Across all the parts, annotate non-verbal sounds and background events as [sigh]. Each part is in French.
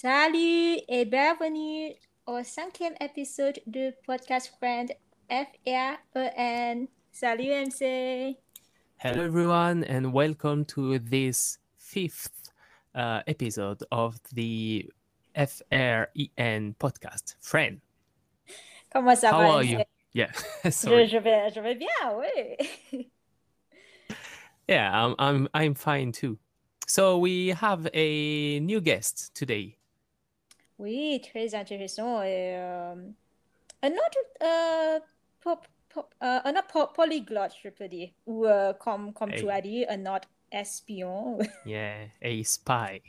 Salut et bienvenue au cinquième épisode du podcast Friend F-R-E-N. Salut MC. Hello, everyone, and welcome to this fifth uh, episode of the FREN podcast, Friend. Comment ça How va are MC? you? Yeah, [laughs] Je, je vais, je vais bien, oui. Yeah, I'm, I'm, I'm fine too. So we have a new guest today. Oui, très intéressant. Et, euh, un autre, euh, pop- pop- euh, un autre po- polyglotte, je peux dire. Ou euh, comme, comme tu as dit, un autre espion. [laughs] Yeah, a spy.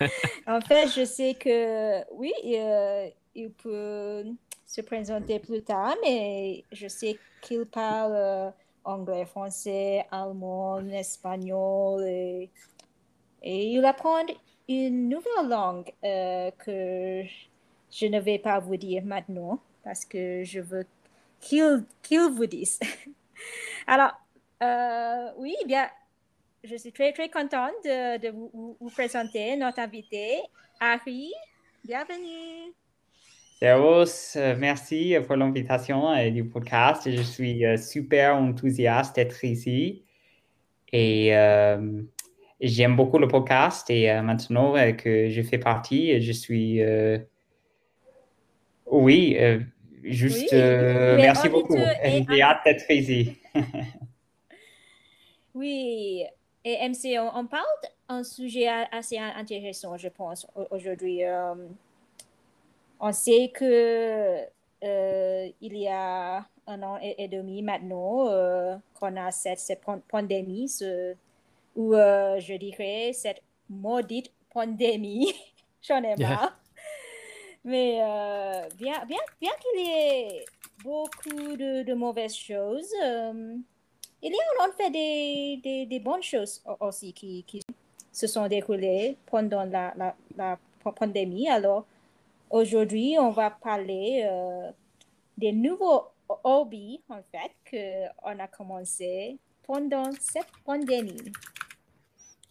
[laughs] En fait, je sais que oui, euh, il peut se présenter plus tard, mais je sais qu'il parle anglais, français, allemand, espagnol et, et il apprend une nouvelle langue euh, que je ne vais pas vous dire maintenant parce que je veux qu'il qu'il vous dise. [laughs] Alors, euh, oui, bien, je suis très, très contente de, vous, présenter notre invité, Harry. Bienvenue. Servus, euh, merci pour l'invitation euh, du podcast. Je suis super enthousiaste d'être ici et j'aime beaucoup le podcast et euh, maintenant euh, que je fais partie, je suis... euh, oui, euh, juste Oui, euh, merci beaucoup. [laughs] J'ai hâte d'être ici. [laughs] Oui, et MC, on, on parle d'un sujet assez intéressant, je pense, au- aujourd'hui. Euh, on sait que euh, il y a un an et, et demi maintenant euh, qu'on a cette, cette pan- pandémie, ce- ou euh, je dirais cette maudite pandémie. [laughs] J'en ai Yeah. marre. Mais euh, bien, bien, bien qu'il y ait beaucoup de, de mauvaises choses, euh, il y a en fait des, des, des bonnes choses au- aussi qui, qui se sont déroulées pendant la, la, la pa- pandémie. Alors, aujourd'hui, on va parler des nouveaux hobbies, en fait, qu'on a commencé pendant cette pandémie.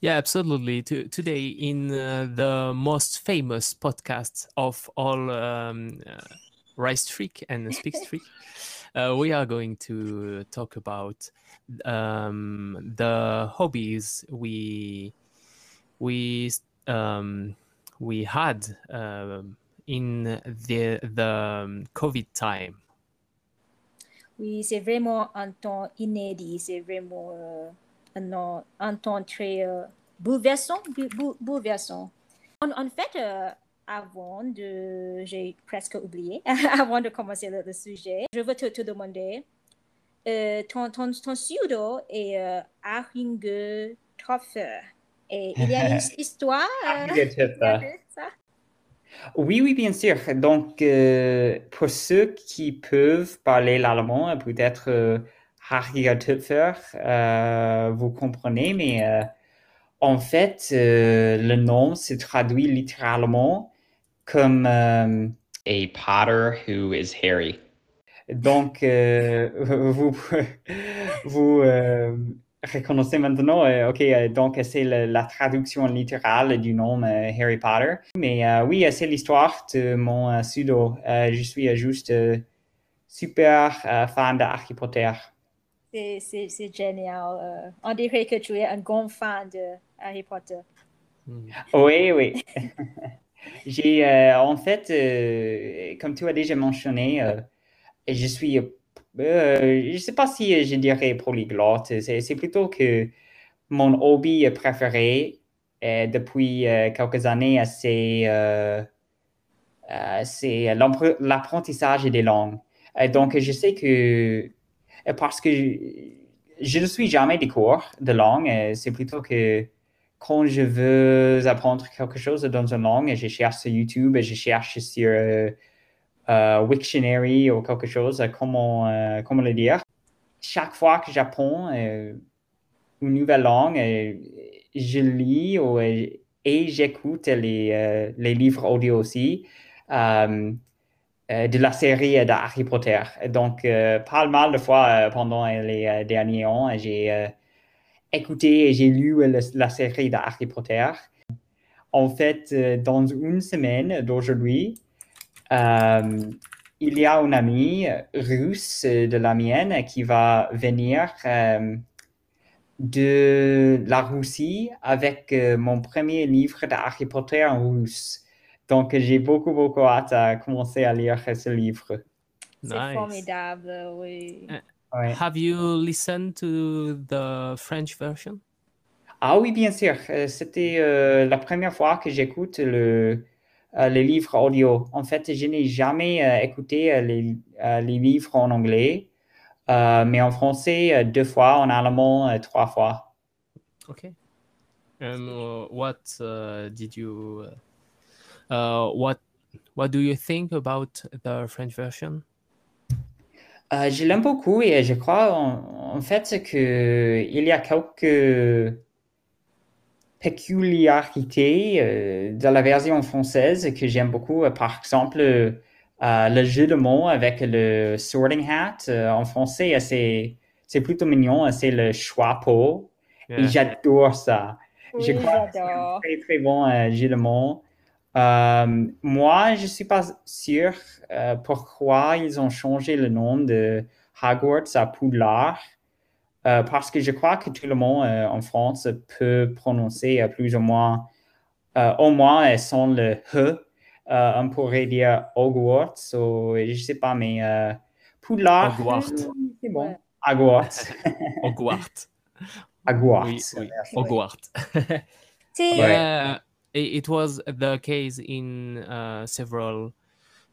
Yeah, absolutely. To, today, in uh, the most famous podcast of all um, uh, Rice Streak and Speak [laughs] Streak, uh, we are going to talk about um, the hobbies we we um, we had um, in the the um, COVID time. Oui, c'est vraiment un temps inédit, c'est vraiment euh, un, un temps très bouleversant, bou- bou- bouleversant. En, en fait, euh, avant de, j'ai presque oublié, [laughs] avant de commencer le, le sujet, je veux te, te demander, euh, ton, ton, ton pseudo est euh, Aringe Toffer. Et il y a une [laughs] histoire euh? Oui, oui, bien sûr. Donc, euh, pour ceux qui peuvent parler l'allemand, peut-être Harry Töpfer, euh, vous comprenez, mais euh, en fait, euh, le nom se traduit littéralement comme euh, a Potter who is Harry. donc [laughs] vous vous reconnaissez maintenant, ok, donc c'est le- la traduction littérale du nom Harry Potter. Mais oui, c'est l'histoire de mon pseudo. Je suis juste super fan de Harry Potter. C'est, génial. euh, on dirait que tu es un grand fan de Harry Potter. Mm. Oui, oui. [laughs] J'ai, euh, en fait, euh, comme tu as déjà mentionné, euh, je suis, euh, je ne sais pas si je dirais polyglotte, c'est, plutôt que mon hobby préféré euh, depuis euh, quelques années, euh, c'est, euh, euh, c'est l'apprentissage des langues. Euh, donc, je sais que, euh, parce que je ne suis jamais des cours de langue, euh, c'est plutôt que quand je veux apprendre quelque chose dans une langue, je cherche sur YouTube, je cherche sur euh, euh, Wiktionary ou quelque chose, euh, comment, euh, comment le dire. Chaque fois que j'apprends euh, une nouvelle langue, euh, je lis euh, et j'écoute les, euh, les livres audio aussi euh, euh, de la série de Harry Potter. Donc, euh, pas mal de fois euh, pendant les euh, derniers ans, j'ai euh, écouté et j'ai lu euh, la série de Harry Potter. en fait, euh, dans une semaine d'aujourd'hui, euh, il y a une amie russe de la mienne qui va venir euh, de la Russie avec euh, mon premier livre d'Harry Potter en russe. Donc, j'ai beaucoup, beaucoup hâte à commencer à lire ce livre. C'est Nice. formidable, oui. Euh, Ouais. Have you listened to the French version? Ah oui, bien sûr. Euh, C'était euh, la première fois que j'écoute le, euh, les livres audio. En fait, je n'ai jamais euh, écouté euh, les, euh, les livres en anglais, euh, mais en français euh, deux fois, en allemand euh, trois fois. Okay. And uh, what uh, did you? Uh, what What do you think about the French version? Euh, je l'aime beaucoup et je crois en, en fait que il y a quelques peculiarités euh, de la version française que j'aime beaucoup. Par exemple, euh, le jeu de mots avec le sorting hat euh, en français, c'est plutôt mignon. C'est le chapeau et Yeah. j'adore ça. Oui, Je crois que c'est un très très bon euh, jeu de mots. Euh, moi, je suis pas sûr euh, pourquoi ils ont changé le nom de Hogwarts à Poudlard, euh, parce que je crois que tout le monde euh, en France peut prononcer euh, plus ou moins, euh, au moins euh, sans le H. Euh, on pourrait dire Hogwarts, ou je sais pas, mais euh, Poudlard, Hogwarts. c'est bon. Hogwarts. [laughs] Hogwarts. Hogwarts. Oui, oui. Hogwarts. C'est it, was the case in uh, several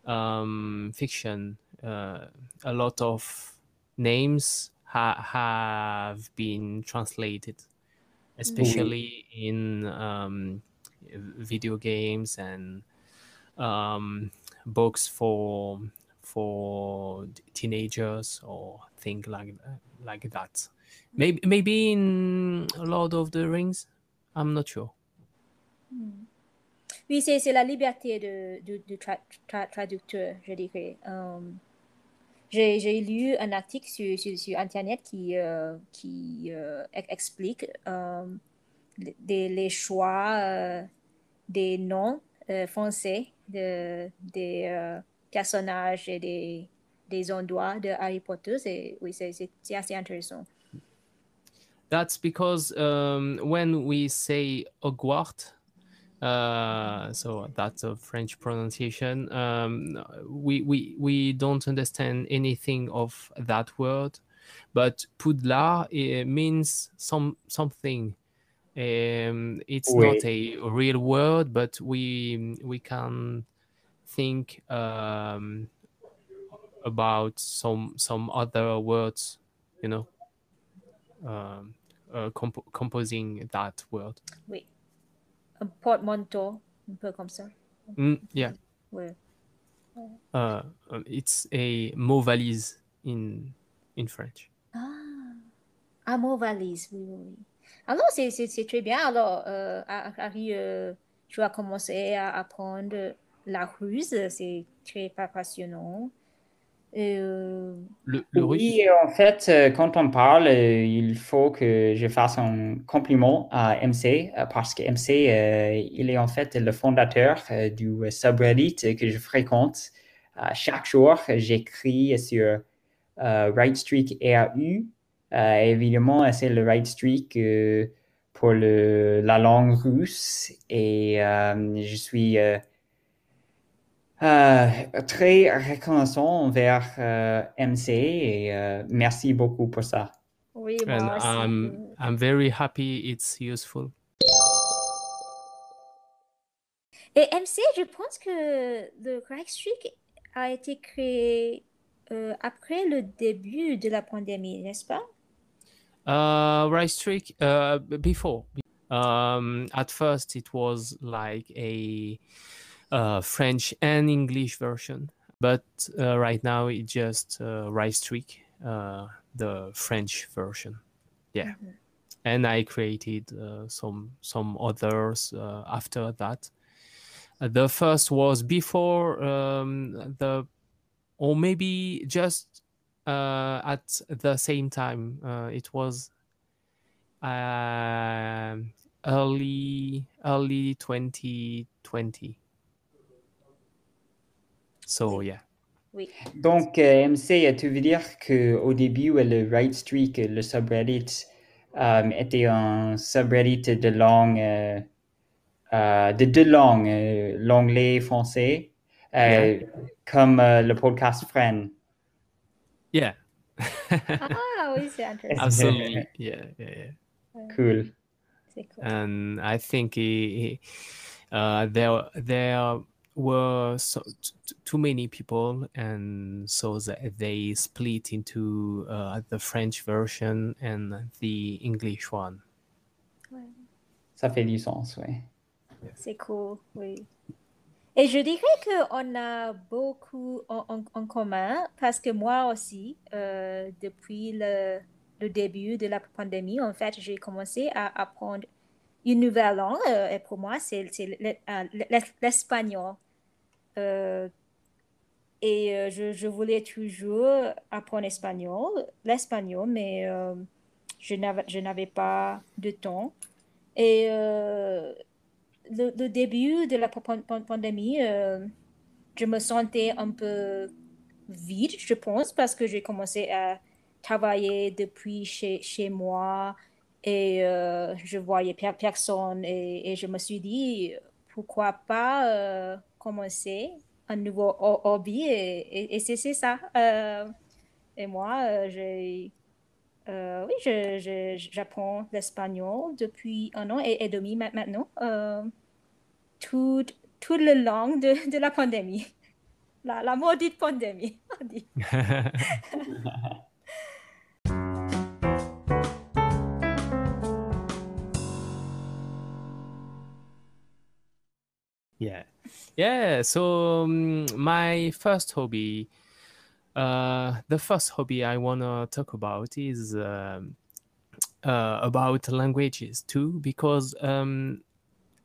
um, fiction. Uh, a lot of names ha- have been translated, especially in um, video games and um, books for for teenagers or things like like that. Maybe maybe in Lord of the Rings. I'm not sure. Oui, c'est la liberté de, du, du tra- tra- traducteur, je dirais. Euh, j'ai lu un article sur, sur, sur Internet qui, euh, qui euh, explique les, choix des noms français de, des personnages et des, des endroits de Harry Potter. Oui, c'est assez intéressant. That's because um, when we say Hogwarts, uh, so that's a French pronunciation, um, we, we, we don't understand anything of that word. But Poudlard means some something. Um, it's Oui. not a real word, but we we can think um, about some some other words, you know. Um, uh, comp- composing that word. Oui. Un porte-manteau, un peu comme ça. Mm, yeah, Oui. uh, um, it's a mot valise in in French. Ah, ah mon valise, oui, oui. Alors, c'est c'est- très bien. Alors, euh, Har- Harry, euh, tu as commencé à apprendre la ruse. C'est très pa- Euh, Le, le. Oui, en fait, euh, quand on parle, euh, il faut que je fasse un compliment à MC parce que MC, euh, il est en fait le fondateur euh, du subreddit que je fréquente. Chaque jour, j'écris sur Right Streak RU. Évidemment, c'est le Right Streak pour le, la langue russe et je suis euh, très reconnaissant envers euh, MC et euh, merci beaucoup pour ça. oui, And moi aussi. I'm I'm very happy it's useful. Et MC, je pense que le Crack Streak a été créé euh, après le début de la pandémie, n'est-ce pas? Uh, Right Streak. Uh, before. Um, at first, it was like a uh, French and English version, but uh, right now it's just uh, Right Streak, uh, the French version. Yeah, and I created uh, some some others uh, after that. The first was before um, the, or maybe just uh, at the same time. Uh, it was early early 2020. So yeah. Oui. Donc, euh, MC, tu veux dire qu'au début, euh, le Right Streak, euh, le subreddit, euh, était un subreddit de langue, euh, euh, de deux langues, euh, l'anglais et français, euh, comme euh, le podcast Friend. Yeah. Ah oui, c'est intéressant. [laughs] Absolutely. [laughs] Yeah, yeah, yeah. Cool. C'est cool. and I think he, he- uh, there there were so, t- t- too many people, and so that they split into uh, the French version and the English one. Ouais. Ça fait du sens, oui. C'est cool, oui. Et je dirais qu'on a beaucoup en, en- en commun parce que moi aussi, euh, depuis le, le début de la pandémie, en fait, j'ai commencé à apprendre une nouvelle langue euh, et pour moi, c'est c'est le- euh, l'es- l'espagnol. Euh, et euh, je, voulais toujours apprendre espagnol, l'espagnol, mais euh, je n'avais, pas de temps. Et le, début de la pan- pan- pandémie, je me sentais un peu vide, je pense, parce que j'ai commencé à travailler depuis chez, chez moi et je voyais per- personne et, et je me suis dit, pourquoi pas commencer un nouveau ho- hobby et, et- et c'est c'est ça. Euh, et moi, euh, j'ai... euh, oui, je, je- j'apprends l'espagnol depuis un an et, et demi ma- maintenant. Euh, toute, toute la langue de, de la pandémie. La, la maudite pandémie. on dit. [laughs] Yeah, yeah. So um, my first hobby, uh, the first hobby I wanna talk about is um, uh, about languages too, because um,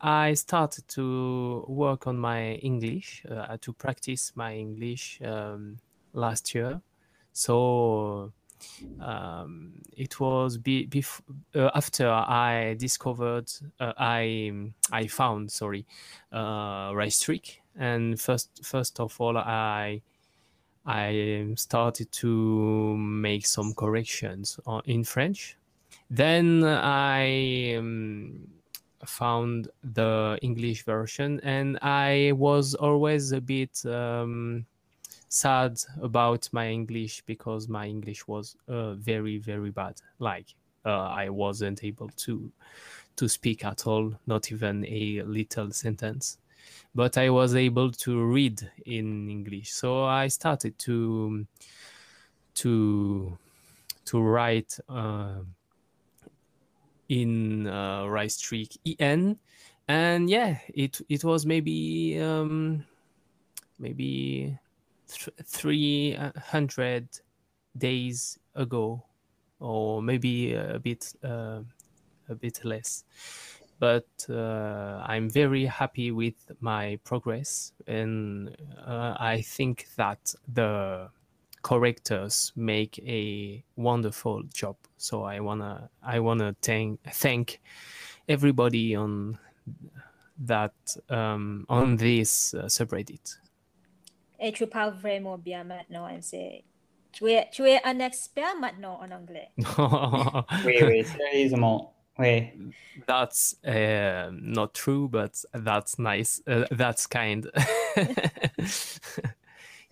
I started to work on my English uh, to practice my English um, last year. So um, it was be, bef- uh, after I discovered uh, I I found sorry uh, Rice Trick and first first of all I I started to make some corrections on, in French. Then I um, found the English version and I was always a bit um, sad about my English because my English was uh, very very bad. Like uh, I wasn't able to to speak at all, not even a little sentence. But I was able to read in English, so I started to to to write uh, in uh, Rice Streak en, and yeah, it it was maybe um, maybe th- three hundred days ago, or maybe a bit uh, a bit less. But uh, I'm very happy with my progress, and uh, I think that the correctors make a wonderful job. So I wanna I wanna thank thank everybody on that um, on this uh, subreddit. Et tu parles vraiment bien maintenant, MC. Tu es, tu es un expert maintenant en anglais. Oui, oui, sérieusement. Oui. that's uh, not true, but that's nice. Uh, that's kind. [laughs]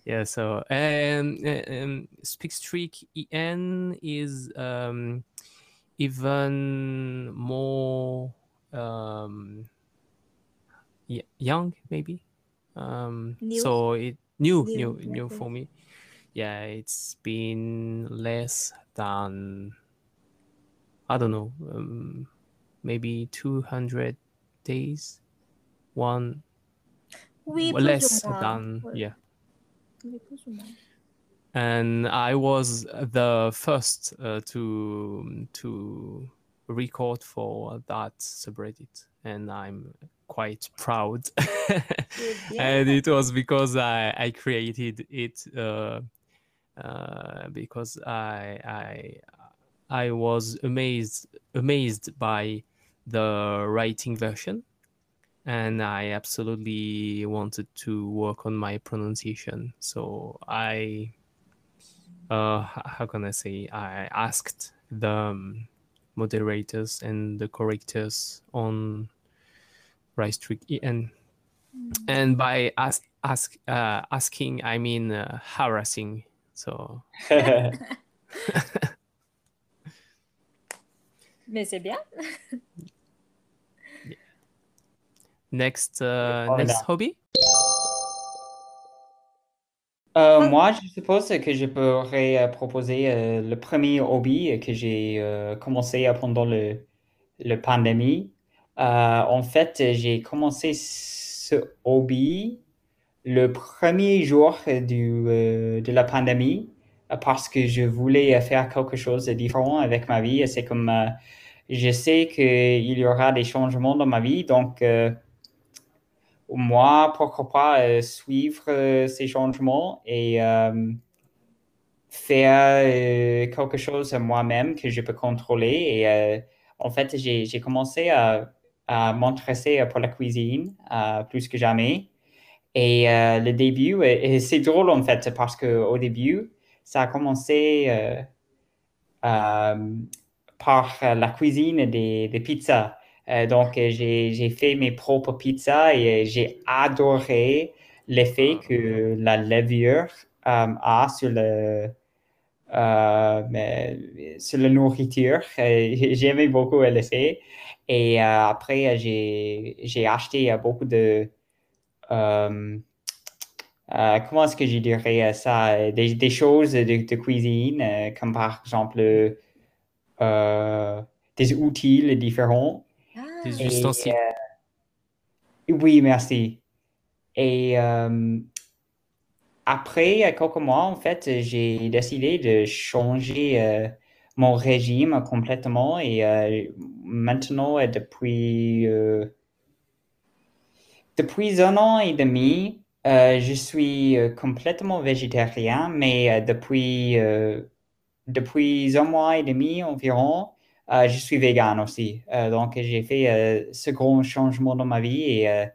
yeah. So um, uh, um, Speak Streak En is um, even more um, y- young, maybe? Um, New? So it new, New, new, new for me. Yeah, it's been less than I don't know, um, maybe 200 days. One plus less than, yeah. oui, plus ou moins. And I was the first uh, to to record for that subreddit, and I'm quite proud. [laughs] And it was because I, I created it uh, uh, because I I I was amazed amazed by the writing version, and I absolutely wanted to work on my pronunciation. So I, uh, how can I say, I asked the um, moderators and the correctors on Rice Trick and and by ask, ask uh, asking I mean uh, harassing. So [laughs] Mais c'est bien. [laughs] next uh, next hobby? Euh, moi, je suppose que je pourrais euh, proposer euh, le premier hobby que j'ai euh, commencé pendant le, le pandémie. Euh, en fait, j'ai commencé ce hobby le premier jour du, euh, de la pandémie euh, parce que je voulais faire quelque chose de différent avec ma vie. C'est comme, je sais qu'il y aura des changements dans ma vie, donc moi, pourquoi pas suivre ces changements et faire quelque chose moi-même que je peux contrôler. Et en fait, j'ai commencé à, à m'intéresser pour la cuisine euh, plus que jamais. Et euh, le début, et, et c'est drôle en fait, parce qu'au début, ça a commencé euh, euh, par la cuisine des, des pizzas. Euh, donc, euh, j'ai fait mes propres pizzas et euh, j'ai adoré l'effet que la levure euh, a sur le, euh, sur la nourriture. Euh, [laughs] J'aimais beaucoup l'effet. Et euh, après, euh, j'ai j'ai acheté euh, beaucoup de... euh, euh, comment est-ce que je dirais ça? Des, des choses de, de cuisine, euh, comme par exemple euh, des outils différents. Ah, Des ustensiles. euh, oui, merci. Et euh, après quelques mois, en fait, j'ai décidé de changer euh, mon régime complètement. Et euh, maintenant, euh, depuis, euh, depuis un an et demi, je suis complètement végétarien, mais depuis, depuis un mois et demi environ, je suis vegan aussi. Donc, j'ai fait ce grand changement dans ma vie et,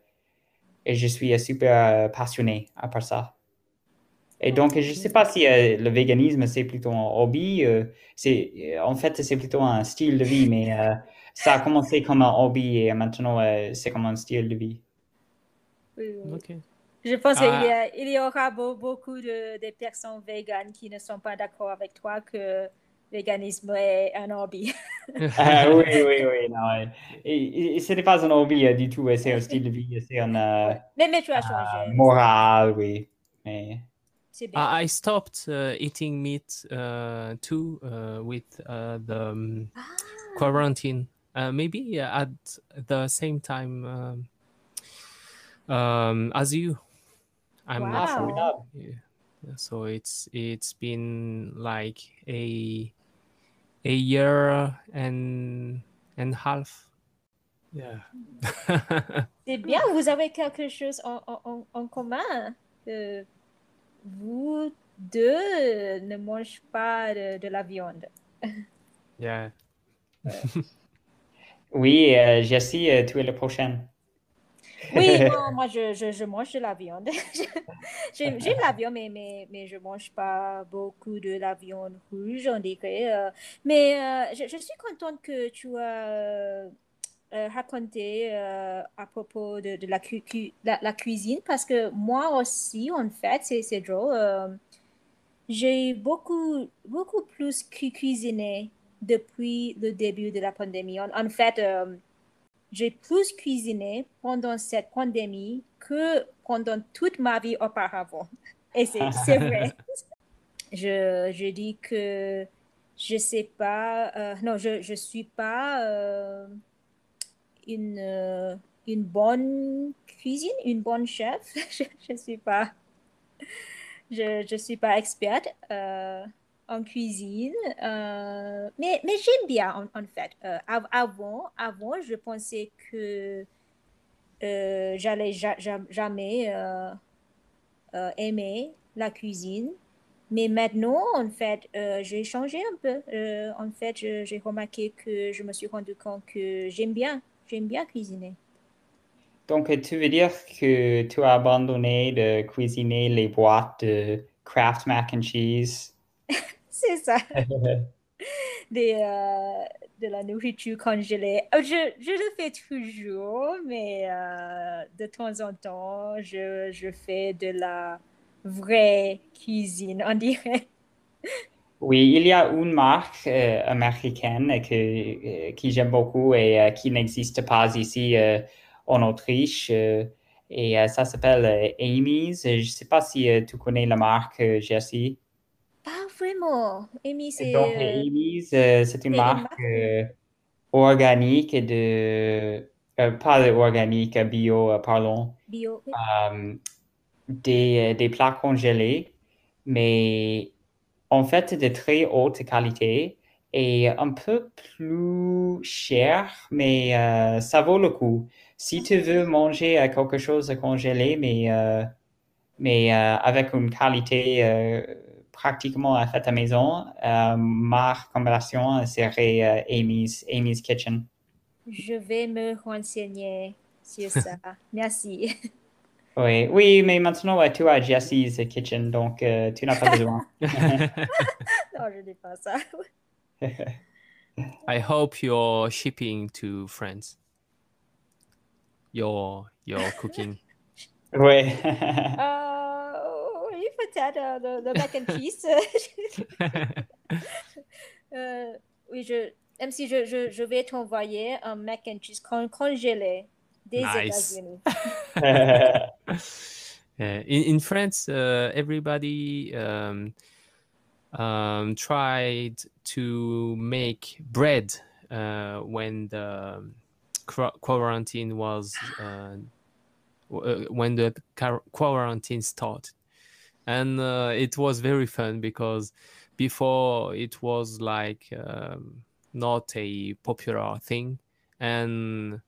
et je suis super passionné à part ça. Et donc, je ne sais pas si euh, le véganisme, c'est plutôt un hobby. euh, c'est, euh, en fait, c'est plutôt un style de vie, mais euh, ça a commencé comme un hobby et maintenant, euh, c'est comme un style de vie. oui, oui. Ok. Je pense Ah. qu'il y, a- il y aura beau- beaucoup de, de personnes véganes qui ne sont pas d'accord avec toi que le véganisme est un hobby. [laughs] Ah, oui, oui, oui. Non, et, et ce n'est pas un hobby du tout, c'est un style de vie, c'est un Mais, mais tu as euh, changé. moral, oui. Mais, C'est. I stopped uh, eating meat uh, too uh, with uh, the um, Ah, quarantine. Uh, maybe at the same time um, um, as you. I'm Wow. not sure. Yeah. So it's it's been like a a year and and half. Yeah. [laughs] C'est bien, vous avez quelque chose en, en- en- commun. Euh, vous deux ne mangez pas de, de la viande. yeah. [laughs] Oui, euh, Jessie, euh, tu es le prochain. Oui, [laughs] moi, moi, je, je, je mange de la viande. [laughs] J'aime j'aime la viande, mais, mais, mais je ne mange pas beaucoup de la viande rouge, on dirait. euh. mais euh, je, je suis contente que tu as euh, raconté euh, à propos de, de la, cu- cu- la, la cuisine, parce que moi aussi, en fait, c'est drôle. euh, j'ai beaucoup, beaucoup plus cu- cuisiné depuis le début de la pandémie. En, en fait, euh, j'ai plus cuisiné pendant cette pandémie que pendant toute ma vie auparavant. [laughs] Et c'est vrai. [laughs] Je, je dis que je sais pas, non, je je suis pas une, une bonne cuisine, une bonne chef? [laughs] Je, je suis pas, je, je suis pas experte euh, en cuisine, euh, mais, mais j'aime bien en, fait. Av- avant, avant, je pensais que j'allais ja- ja- jamais aimer la cuisine. Mais maintenant, en fait, j'ai changé un peu. En fait, j'ai remarqué que je me suis rendu compte que j'aime bien j'aime bien cuisiner. Donc, tu veux dire que tu as abandonné de cuisiner les boîtes de Kraft Mac and Cheese? [laughs] C'est ça. [laughs] Des, euh, de la nourriture congelée. Euh, Je, je le fais toujours, mais euh, de temps en temps, je, je fais de la vraie cuisine, on dirait. Oui, il y a une marque euh, américaine que, euh, qui j'aime beaucoup et euh, qui n'existe pas ici en Autriche. et ça s'appelle Amy's. Je ne sais pas si tu connais la marque, Jessie. Pas vraiment. Amy, c'est... Donc, Amy's, c'est une marque organique de... pas organique, bio, pardon. bio. des, des plats congelés, mais en fait de très haute qualité et un peu plus cher, mais euh, ça vaut le coup. Si tu veux manger euh, quelque chose de congelé, mais, euh, mais avec une qualité pratiquement faite à maison, ma recommandation serait Amy's, Amy's Kitchen. Je vais me renseigner sur ça. Merci. [laughs] Oui, oui, mais maintenant ouais, tu as Jesse's Kitchen, donc euh, tu n'as pas [laughs] besoin. [laughs] non, je n'ai pas ça. [laughs] I hope you're shipping to France. Your your cooking. Oui. Euh, oui, peut-être euh, le, le mac and cheese. Euh, oui, je, même si je, je, je vais t'envoyer un mac and cheese con- congelé Nice. [laughs] In, in France, uh, everybody um, um, tried to make bread uh, when the quarantine was uh, when the quarantine started, and uh, it was very fun because before it was like um, not a popular thing, and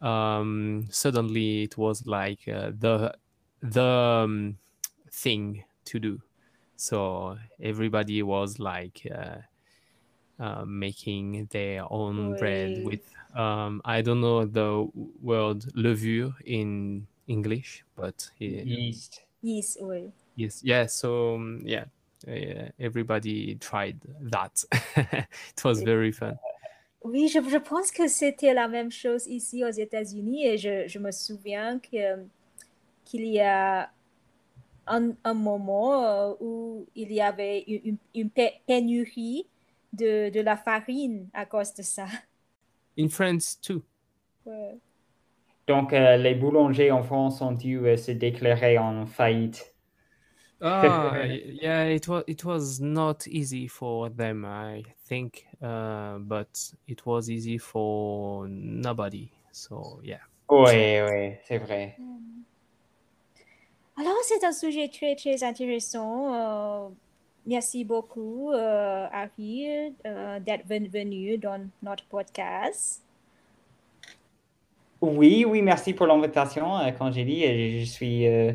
um, suddenly it was like uh, the the um, thing to do. So everybody was like uh, uh, making their own bread with um, I don't know the word levure in English, but yeah, Yeast. Yes, oui. yes, yeah. So um, yeah, uh, everybody tried that. [laughs] it was very fun. Oui, je, je pense que c'était la même chose ici aux États-Unis et je, je me souviens que, qu'il y a un, un moment euh, où il y avait une, une- une pé- pénurie de, de la farine à cause de ça. In France too. Ouais. Donc, euh, les boulangers en France ont dû euh, se déclarer en faillite. Ah, [laughs] yeah, it was it was not easy for them, I think, uh, but it was easy for nobody. So yeah. Oui, oui, c'est vrai. Alors, c'est un sujet très, très intéressant. Euh, merci beaucoup, euh, Harry, euh, d'être ven- venu dans notre podcast. Oui, oui, merci pour l'invitation. Comme j'ai dit, euh, je suis euh,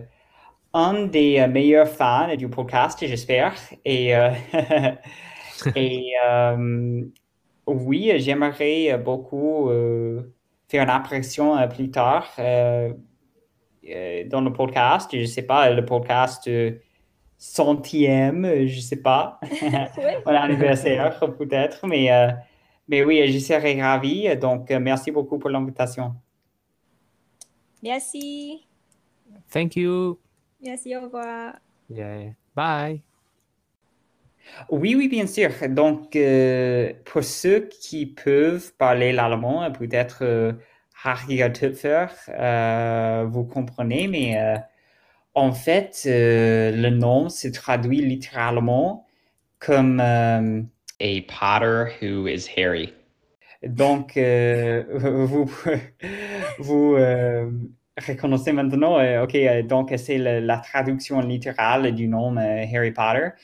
un des euh, meilleurs fans du podcast, j'espère. Et, euh, [laughs] et euh, oui, j'aimerais euh, beaucoup euh, faire une apparition euh, plus tard dans le podcast. Je ne sais pas, le podcast euh, centième, je ne sais pas. [laughs] Mon anniversaire peut-être, mais, euh, mais oui, je serais ravi. Donc, euh, merci beaucoup pour l'invitation. Merci. Thank you. Merci, au revoir. Yeah. Bye. Oui, oui, bien sûr. Donc, euh, pour ceux qui peuvent parler l'allemand, peut-être euh, Harry Töpfer, euh, vous comprenez, mais euh, en fait, euh, le nom se traduit littéralement comme euh, A potter who is hairy. Donc, euh, [laughs] vous, vous euh, reconnaissez maintenant, euh, ok, euh, donc c'est le- la traduction littérale du nom euh, Harry Potter.